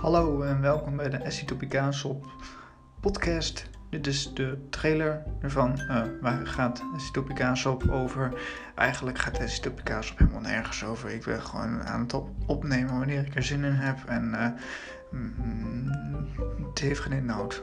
Hallo en welkom bij de Essie Topicaanshop podcast. Dit is de trailer ervan. Uh, waar gaat Essie over? Eigenlijk gaat Essie Topicaanshop helemaal nergens over. Ik wil gewoon aan het opnemen wanneer ik er zin in heb. En uh, mm, het heeft geen inhoud.